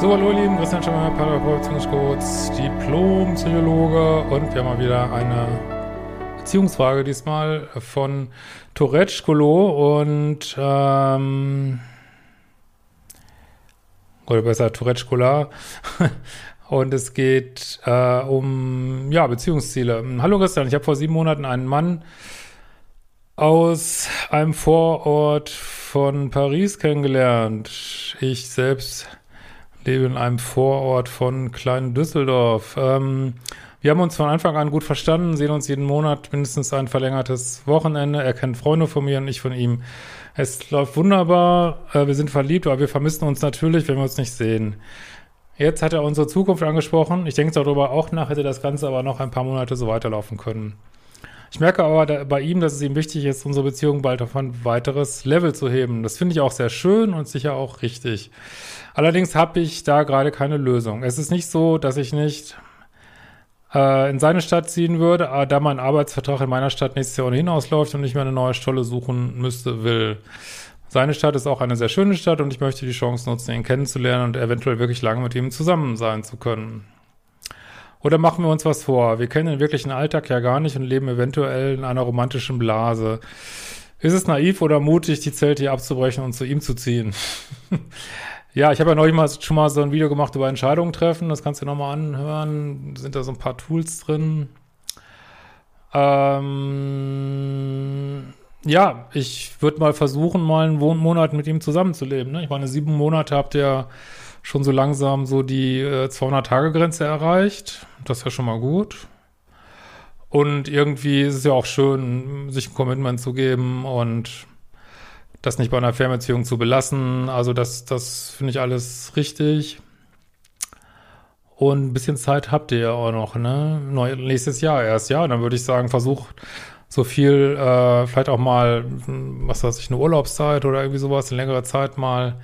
So, hallo ihr Lieben, Christian Schemmer, Paartherapeut, Beziehungscoach, Diplom-Psychologe und wir haben mal wieder eine Beziehungsfrage, diesmal von Toretschkolo und ähm, oder besser Toretschkola und es geht äh, um ja Beziehungsziele. Hallo Christian, ich habe vor sieben Monaten einen Mann aus einem Vorort von Paris kennengelernt. Ich selbst lebe in einem Vorort von Klein Düsseldorf. Ähm, wir haben uns von Anfang an gut verstanden, sehen uns jeden Monat mindestens ein verlängertes Wochenende. Er kennt Freunde von mir und ich von ihm. Es läuft wunderbar, äh, wir sind verliebt, aber wir vermissen uns natürlich, wenn wir uns nicht sehen. Jetzt hat er unsere Zukunft angesprochen. Ich denke darüber auch nach, hätte das Ganze aber noch ein paar Monate so weiterlaufen können. Ich merke aber da, bei ihm, dass es ihm wichtig ist, unsere Beziehung bald auf ein weiteres Level zu heben. Das finde ich auch sehr schön und sicher auch richtig. Allerdings habe ich da gerade keine Lösung. Es ist nicht so, dass ich nicht äh, in seine Stadt ziehen würde, aber da mein Arbeitsvertrag in meiner Stadt nächstes Jahr ohnehin ausläuft und ich mir eine neue Stelle suchen müsste, will. Seine Stadt ist auch eine sehr schöne Stadt und ich möchte die Chance nutzen, ihn kennenzulernen und eventuell wirklich lange mit ihm zusammen sein zu können. Oder machen wir uns was vor? Wir kennen den wirklichen Alltag ja gar nicht und leben eventuell in einer romantischen Blase. Ist es naiv oder mutig, die Zelte hier abzubrechen und zu ihm zu ziehen? ja, ich habe ja neulich mal schon mal so ein Video gemacht über Entscheidungen treffen. Das kannst du nochmal anhören. Sind da so ein paar Tools drin? Ähm, ja, ich würde mal versuchen, mal einen Monat mit ihm zusammenzuleben. Ne? Ich meine, sieben Monate habt ihr schon so langsam so die äh, 200-Tage-Grenze erreicht. Das ist ja schon mal gut. Und irgendwie ist es ja auch schön, sich ein Commitment zu geben und das nicht bei einer Fernbeziehung zu belassen. Also das, das finde ich alles richtig. Und ein bisschen Zeit habt ihr ja auch noch, ne? Neu, nächstes Jahr erst, ja. Dann würde ich sagen, versucht so viel, äh, vielleicht auch mal, was weiß ich, eine Urlaubszeit oder irgendwie sowas, eine längere Zeit mal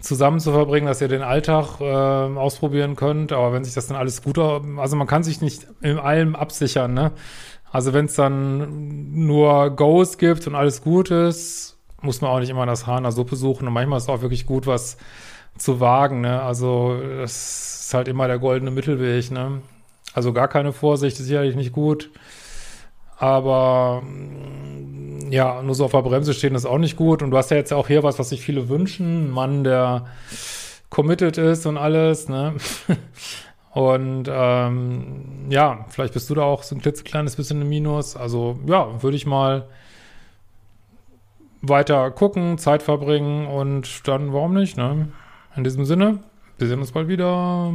zusammen zu verbringen, dass ihr den Alltag äh, ausprobieren könnt. Aber wenn sich das dann alles gut, also man kann sich nicht in allem absichern, ne? Also wenn es dann nur Goes gibt und alles gut ist, muss man auch nicht immer das Haar in der Suppe suchen. Und manchmal ist es auch wirklich gut, was zu wagen, ne? Also das ist halt immer der goldene Mittelweg, ne? Also gar keine Vorsicht ist sicherlich nicht gut. Aber ja, nur so auf der Bremse stehen ist auch nicht gut. Und du hast ja jetzt auch hier was, was sich viele wünschen. Ein Mann, der committed ist und alles, ne? Und ähm, ja, vielleicht bist du da auch so ein klitzekleines bisschen im Minus. Also ja, würde ich mal weiter gucken, Zeit verbringen und dann warum nicht, ne? In diesem Sinne, wir sehen uns bald wieder.